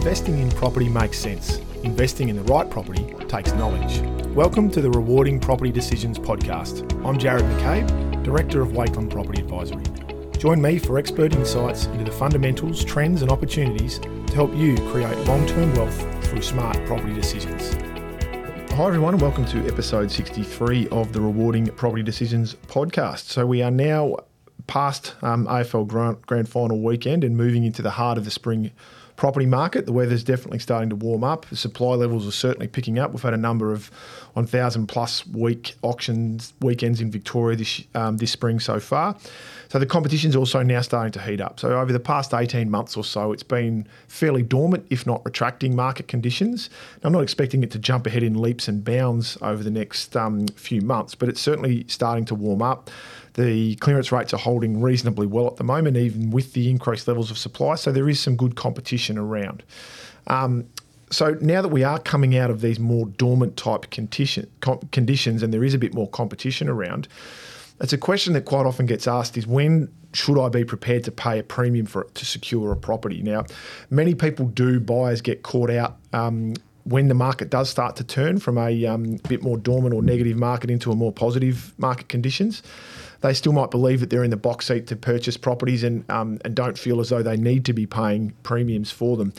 investing in property makes sense, investing in the right property takes knowledge. Welcome to the Rewarding Property Decisions podcast. I'm Jarrod McCabe, Director of Wakelin Property Advisory. Join me for expert insights into the fundamentals, trends, and opportunities to help you create long term wealth through smart property decisions. Hi, everyone, and welcome to episode 63 of the Rewarding Property Decisions podcast. So, we are now past um, AFL grand, grand final weekend and moving into the heart of the spring property market. The weather's definitely starting to warm up. The supply levels are certainly picking up. We've had a number of 1,000 plus week auctions weekends in Victoria this um, this spring so far. So the competition's also now starting to heat up. So over the past 18 months or so, it's been fairly dormant, if not retracting market conditions. Now, I'm not expecting it to jump ahead in leaps and bounds over the next um, few months, but it's certainly starting to warm up. The clearance rates are holding reasonably well at the moment, even with the increased levels of supply. So there is some good competition around. Um, so now that we are coming out of these more dormant type condition, conditions and there is a bit more competition around, it's a question that quite often gets asked is when should I be prepared to pay a premium for to secure a property? Now, many people do, buyers get caught out um, when the market does start to turn from a um, bit more dormant or negative market into a more positive market conditions they still might believe that they're in the box seat to purchase properties and um, and don't feel as though they need to be paying premiums for them.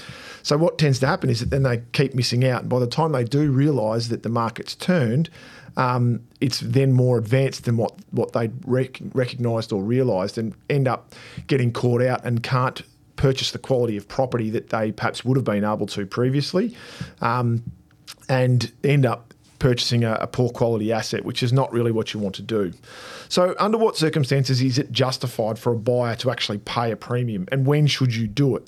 So what tends to happen is that then they keep missing out, and by the time they do realise that the market's turned. Um, it's then more advanced than what, what they rec- recognised or realised and end up getting caught out and can't purchase the quality of property that they perhaps would have been able to previously um, and end up purchasing a, a, poor quality asset, which is not really what you want to do. So, under what circumstances is it justified for a buyer to actually pay a premium, and when should you do it?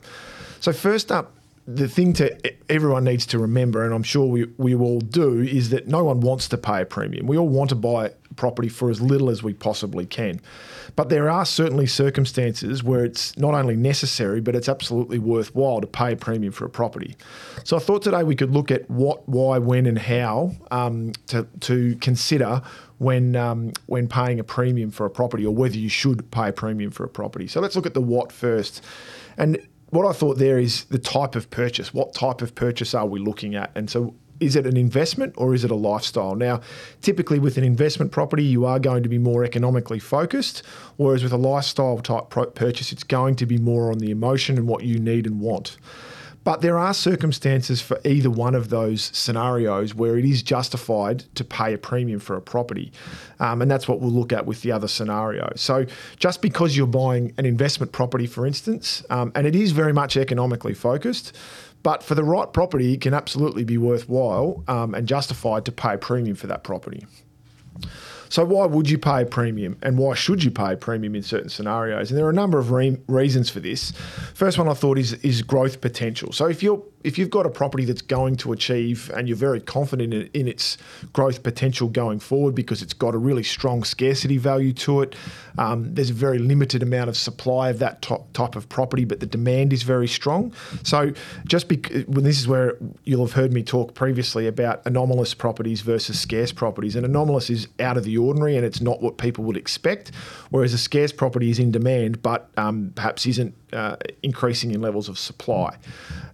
So, first up, the thing to everyone needs to remember, and I'm sure we, we all do, is that no one wants to pay a premium. We all want to buy property for as little as we possibly can. But there are certainly circumstances where it's not only necessary, but it's absolutely worthwhile to pay a premium for a property. So I thought today we could look at what, why, when, and how um, to, to consider when um, when paying a premium for a property or whether you should pay a premium for a property. So let's look at the what first. And what I thought there is the type of purchase. What type of purchase are we looking at? And so is it an investment or is it a lifestyle? Now, typically with an investment property, you are going to be more economically focused, whereas with a lifestyle type purchase, it's going to be more on the emotion and what you need and want. But there are circumstances for either one of those scenarios where it is justified to pay a premium for a property. Um, and that's what we'll look at with the other scenario. So, just because you're buying an investment property, for instance, um, and it is very much economically focused, but for the right property, it can absolutely be worthwhile um, and justified to pay a premium for that property. So why would you pay a premium, and why should you pay a premium in certain scenarios? And there are a number of re- reasons for this. First one I thought is is growth potential. So if you're if you've got a property that's going to achieve and you're very confident in, in, its growth potential going forward because it's got a really strong scarcity value to it, um, there's a very limited amount of supply of that type of property, but the demand is very strong. So just because well, this is where you'll have heard me talk previously about anomalous properties versus scarce properties. And anomalous is out of the ordinary and it's not what people would expect, whereas a scarce property is in demand but um, perhaps isn't uh, increasing in levels of supply.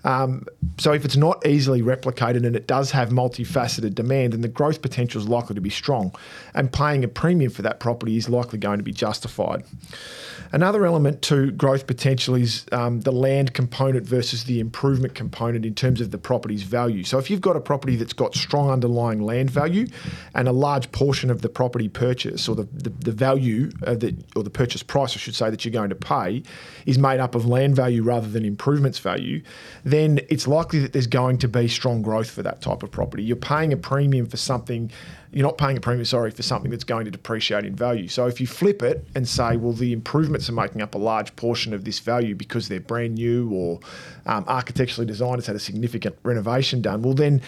Um, so if it's not easily replicated and it does have multifaceted demand, then the growth potential is likely to be strong, and paying a premium for that property is likely going to be justified. Another element to growth potential is um, the land component versus the improvement component in terms of the property's value. So if you've got a property that's got strong underlying land value and a large portion of the property purchase or the, the, the value of the, or the purchase price, I should say, that you're going to pay is made up of land value rather than improvements value, then it's likely that there's going to be strong growth for that type of property. You're paying a premium for something you're not paying a premium, sorry, for something that's going to depreciate in value. So if you flip it and say, well, the improvements are making up a large portion of this value because they're brand new or um, architecturally designed, it's had a significant renovation done, well, then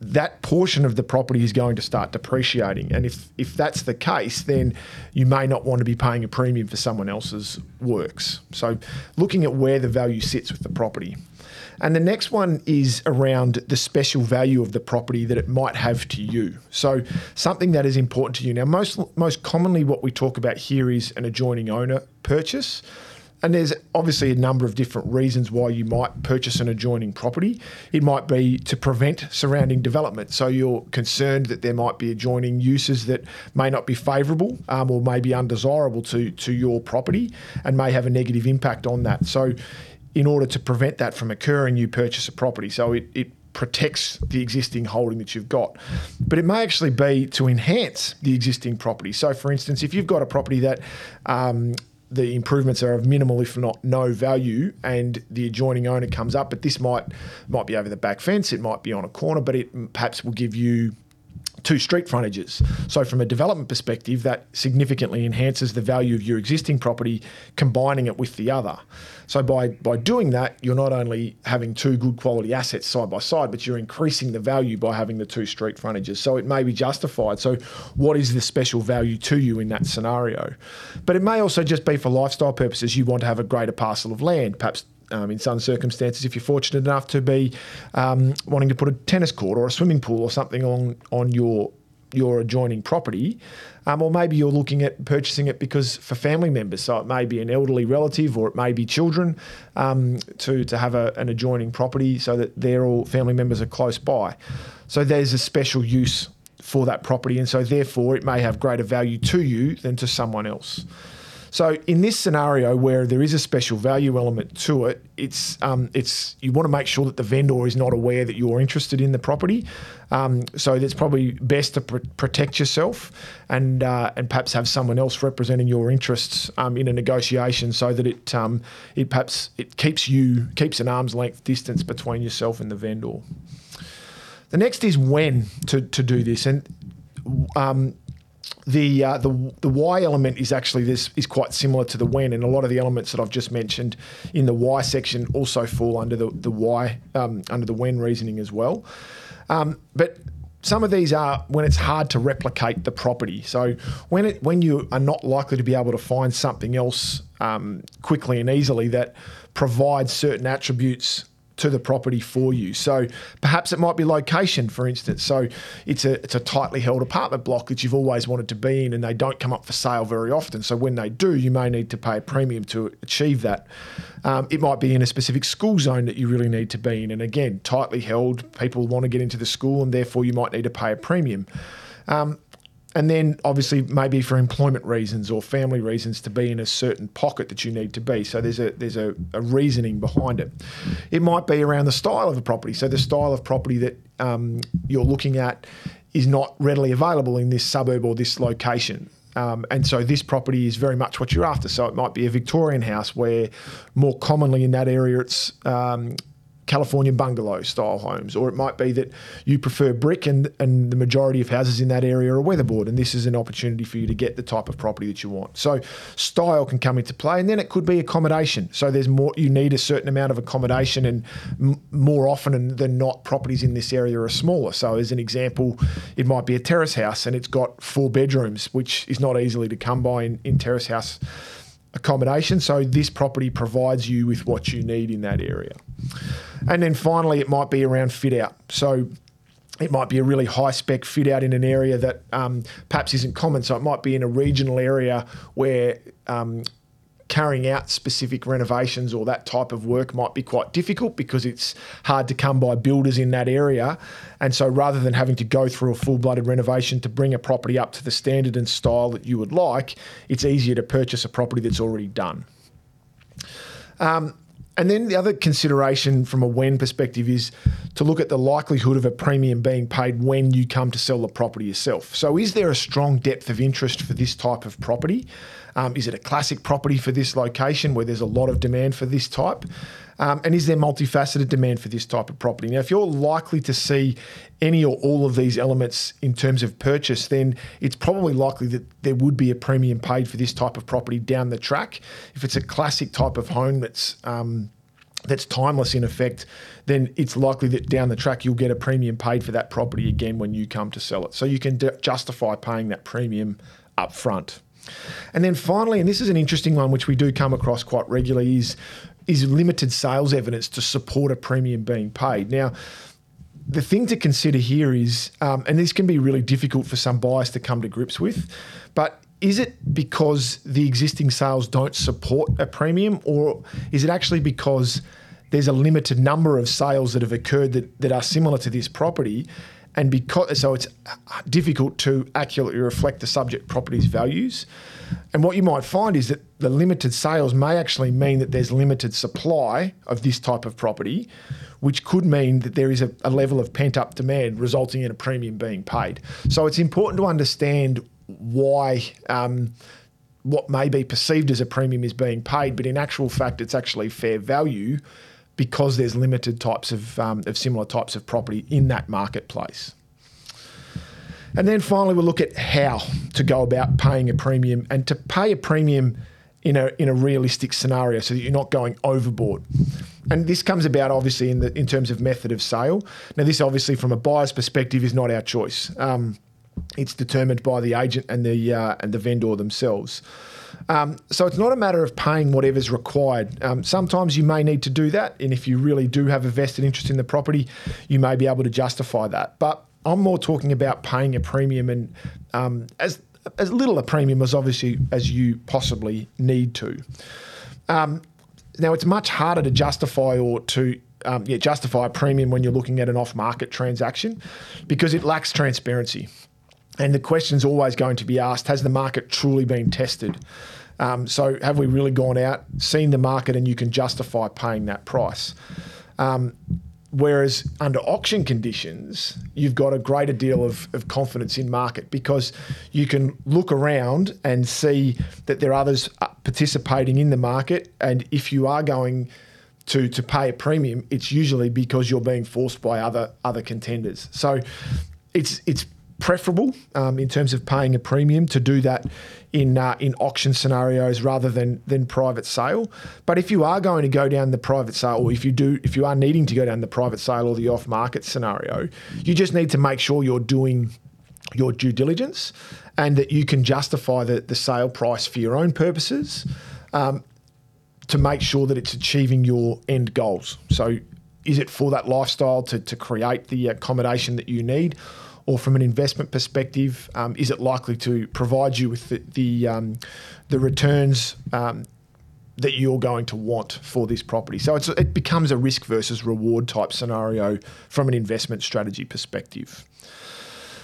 that portion of the property is going to start depreciating. And if, if that's the case, then you may not want to be paying a premium for someone else's works. So looking at where the value sits with the property. And the next one is around the special value of the property that it might have to you. So something that is important to you. Now, most most commonly, what we talk about here is an adjoining owner purchase. And there's obviously a number of different reasons why you might purchase an adjoining property. It might be to prevent surrounding development. So you're concerned that there might be adjoining uses that may not be favourable um, or may be undesirable to, to your property and may have a negative impact on that. So, in order to prevent that from occurring, you purchase a property. So it, it protects the existing holding that you've got. But it may actually be to enhance the existing property. So, for instance, if you've got a property that um, the improvements are of minimal, if not no value, and the adjoining owner comes up, but this might might be over the back fence, it might be on a corner, but it perhaps will give you two street frontages. So, from a development perspective, that significantly enhances the value of your existing property, combining it with the other. So, by, by doing that, you're not only having two good quality assets side by side, but you're increasing the value by having the two street frontages. So, it may be justified. So, what is the special value to you in that scenario? But it may also just be for lifestyle purposes. You want to have a greater parcel of land, perhaps um, in some circumstances, if you're fortunate enough to be um, wanting to put a tennis court or a swimming pool or something on on your your adjoining property, um, or maybe you're looking at purchasing it because for family members. So it may be an elderly relative, or it may be children um, to to have a, an adjoining property so that they're all family members are close by. So there's a special use for that property, and so therefore it may have greater value to you than to someone else. So in this scenario where there is a special value element to it, it's um, it's you want to make sure that the vendor is not aware that you're interested in the property. Um, so it's probably best to pr- protect yourself and uh, and perhaps have someone else representing your interests um, in a negotiation, so that it um, it perhaps it keeps you keeps an arm's length distance between yourself and the vendor. The next is when to, to do this, and um, the uh, the the why element is actually this is quite similar to the when, and a lot of the elements that I've just mentioned in the why section also fall under the the why um, under the when reasoning as well. Um, but some of these are when it's hard to replicate the property. So when it when you are not likely to be able to find something else um, quickly and easily that provides certain attributes to the property for you. So perhaps it might be location, for instance. So it's a it's a tightly held apartment block that you've always wanted to be in, and they don't come up for sale very often. So when they do, you may need to pay a premium to achieve that. Um, it might be in a specific school zone that you really need to be in, and again, tightly held. People want to get into the school, and therefore you might need to pay a premium. Um, and then obviously maybe for employment reasons or family reasons to be in a certain pocket that you need to be. So there's a there's a, a reasoning behind it. It might be around the style of a property. So the style of property that um, you're looking at is not readily available in this suburb or this location. Um, and so this property is very much what you're after. So it might be a Victorian house where more commonly in that area it's um, California bungalow style homes, or it might be that you prefer brick and, and the majority of houses in that area are weatherboard, and this is an opportunity for you to get the type of property that you want. So style can come into play, and then it could be accommodation. So there's more you need a certain amount of accommodation, and m- more often than not, properties in this area are smaller. So as an example, it might be a terrace house, and it's got four bedrooms, which is not easily to come by in, in terrace house accommodation. So this property provides you with what you need in that area. And then finally, it might be around fit out. So it might be a really high spec fit out in an area that um, perhaps isn't common. So it might be in a regional area where um, carrying out specific renovations or that type of work might be quite difficult because it's hard to come by builders in that area. And so rather than having to go through a full blooded renovation to bring a property up to the standard and style that you would like, it's easier to purchase a property that's already done. Um, and then the other consideration from a when perspective is to look at the likelihood of a premium being paid when you come to sell the property yourself. So, is there a strong depth of interest for this type of property? Um, is it a classic property for this location where there's a lot of demand for this type? Um, and is there multifaceted demand for this type of property? Now, if you're likely to see any or all of these elements in terms of purchase, then it's probably likely that there would be a premium paid for this type of property down the track. If it's a classic type of home that's um, that's timeless in effect, then it's likely that down the track you'll get a premium paid for that property again when you come to sell it. So you can d- justify paying that premium up front. And then finally, and this is an interesting one which we do come across quite regularly, is is limited sales evidence to support a premium being paid. Now, the thing to consider here is, um, and this can be really difficult for some buyers to come to grips with, but is it because the existing sales don't support a premium, or is it actually because there's a limited number of sales that have occurred that, that are similar to this property? And because so it's difficult to accurately reflect the subject property's values. And what you might find is that the limited sales may actually mean that there's limited supply of this type of property, which could mean that there is a, a level of pent up demand resulting in a premium being paid. So it's important to understand why. Um, what may be perceived as a premium is being paid, but in actual fact, it's actually fair value because there's limited types of, um, of similar types of property in that marketplace. And then finally, we'll look at how to go about paying a premium and to pay a premium in a in a realistic scenario so that you're not going overboard. And this comes about obviously in the in terms of method of sale. Now, this obviously from a buyer's perspective is not our choice. Um, it's determined by the agent and the uh, and the vendor themselves. Um, so it's not a matter of paying whatever's required. Um, sometimes you may need to do that, and if you really do have a vested interest in the property, you may be able to justify that. But I'm more talking about paying a premium and um, as as little a premium as obviously as you possibly need to. Um, now it's much harder to justify or to um, yeah, justify a premium when you're looking at an off-market transaction because it lacks transparency. And the question is always going to be asked: Has the market truly been tested? Um, so have we really gone out, seen the market, and you can justify paying that price? Um, Whereas under auction conditions, you've got a greater deal of, of confidence in market because you can look around and see that there are others participating in the market. And if you are going to, to pay a premium, it's usually because you're being forced by other other contenders. So it's it's preferable um, in terms of paying a premium to do that in uh, in auction scenarios rather than than private sale. But if you are going to go down the private sale, or if you do, if you are needing to go down the private sale or the off market scenario, you just need to make sure you're doing your due diligence and that you can justify the, the sale price for your own purposes um, to make sure that it's achieving your end goals. So, is it for that lifestyle to, to create the accommodation that you need? Or from an investment perspective, um, is it likely to provide you with the the, um, the returns um, that you're going to want for this property? So it becomes a risk versus reward type scenario from an investment strategy perspective.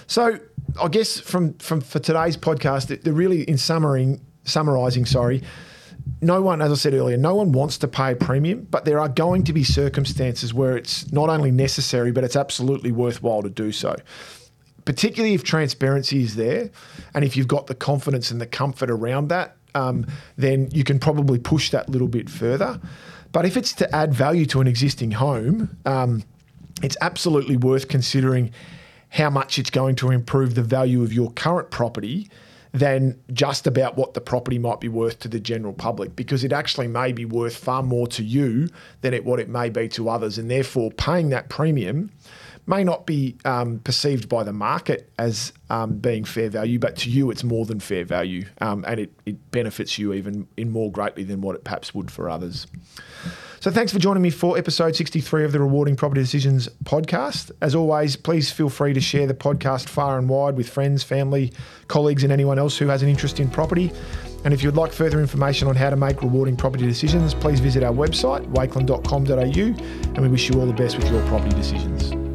So I guess from from for today's podcast, the really in summary, summarizing, sorry, no one, as I said earlier, no one wants to pay a premium, but there are going to be circumstances where it's not only necessary, but it's absolutely worthwhile to do so particularly if transparency is there and if you've got the confidence and the comfort around that, um, then you can probably push that little bit further. But if it's to add value to an existing home, um, it's absolutely worth considering how much it's going to improve the value of your current property than just about what the property might be worth to the general public because it actually may be worth far more to you than it, what it may be to others and therefore paying that premium may not be um, perceived by the market as um, being fair value, but to you it's more than fair value, um, and it, it benefits you even in more greatly than what it perhaps would for others. So thanks for joining me for episode 63 of the Rewarding Property Decisions podcast. As always, please feel free to share the podcast far and wide with friends, family, colleagues, and anyone else who has an interest in property. And if you'd like further information on how to make rewarding property decisions, please visit our website, wakelin.com.au, and we wish you all the best with your property decisions.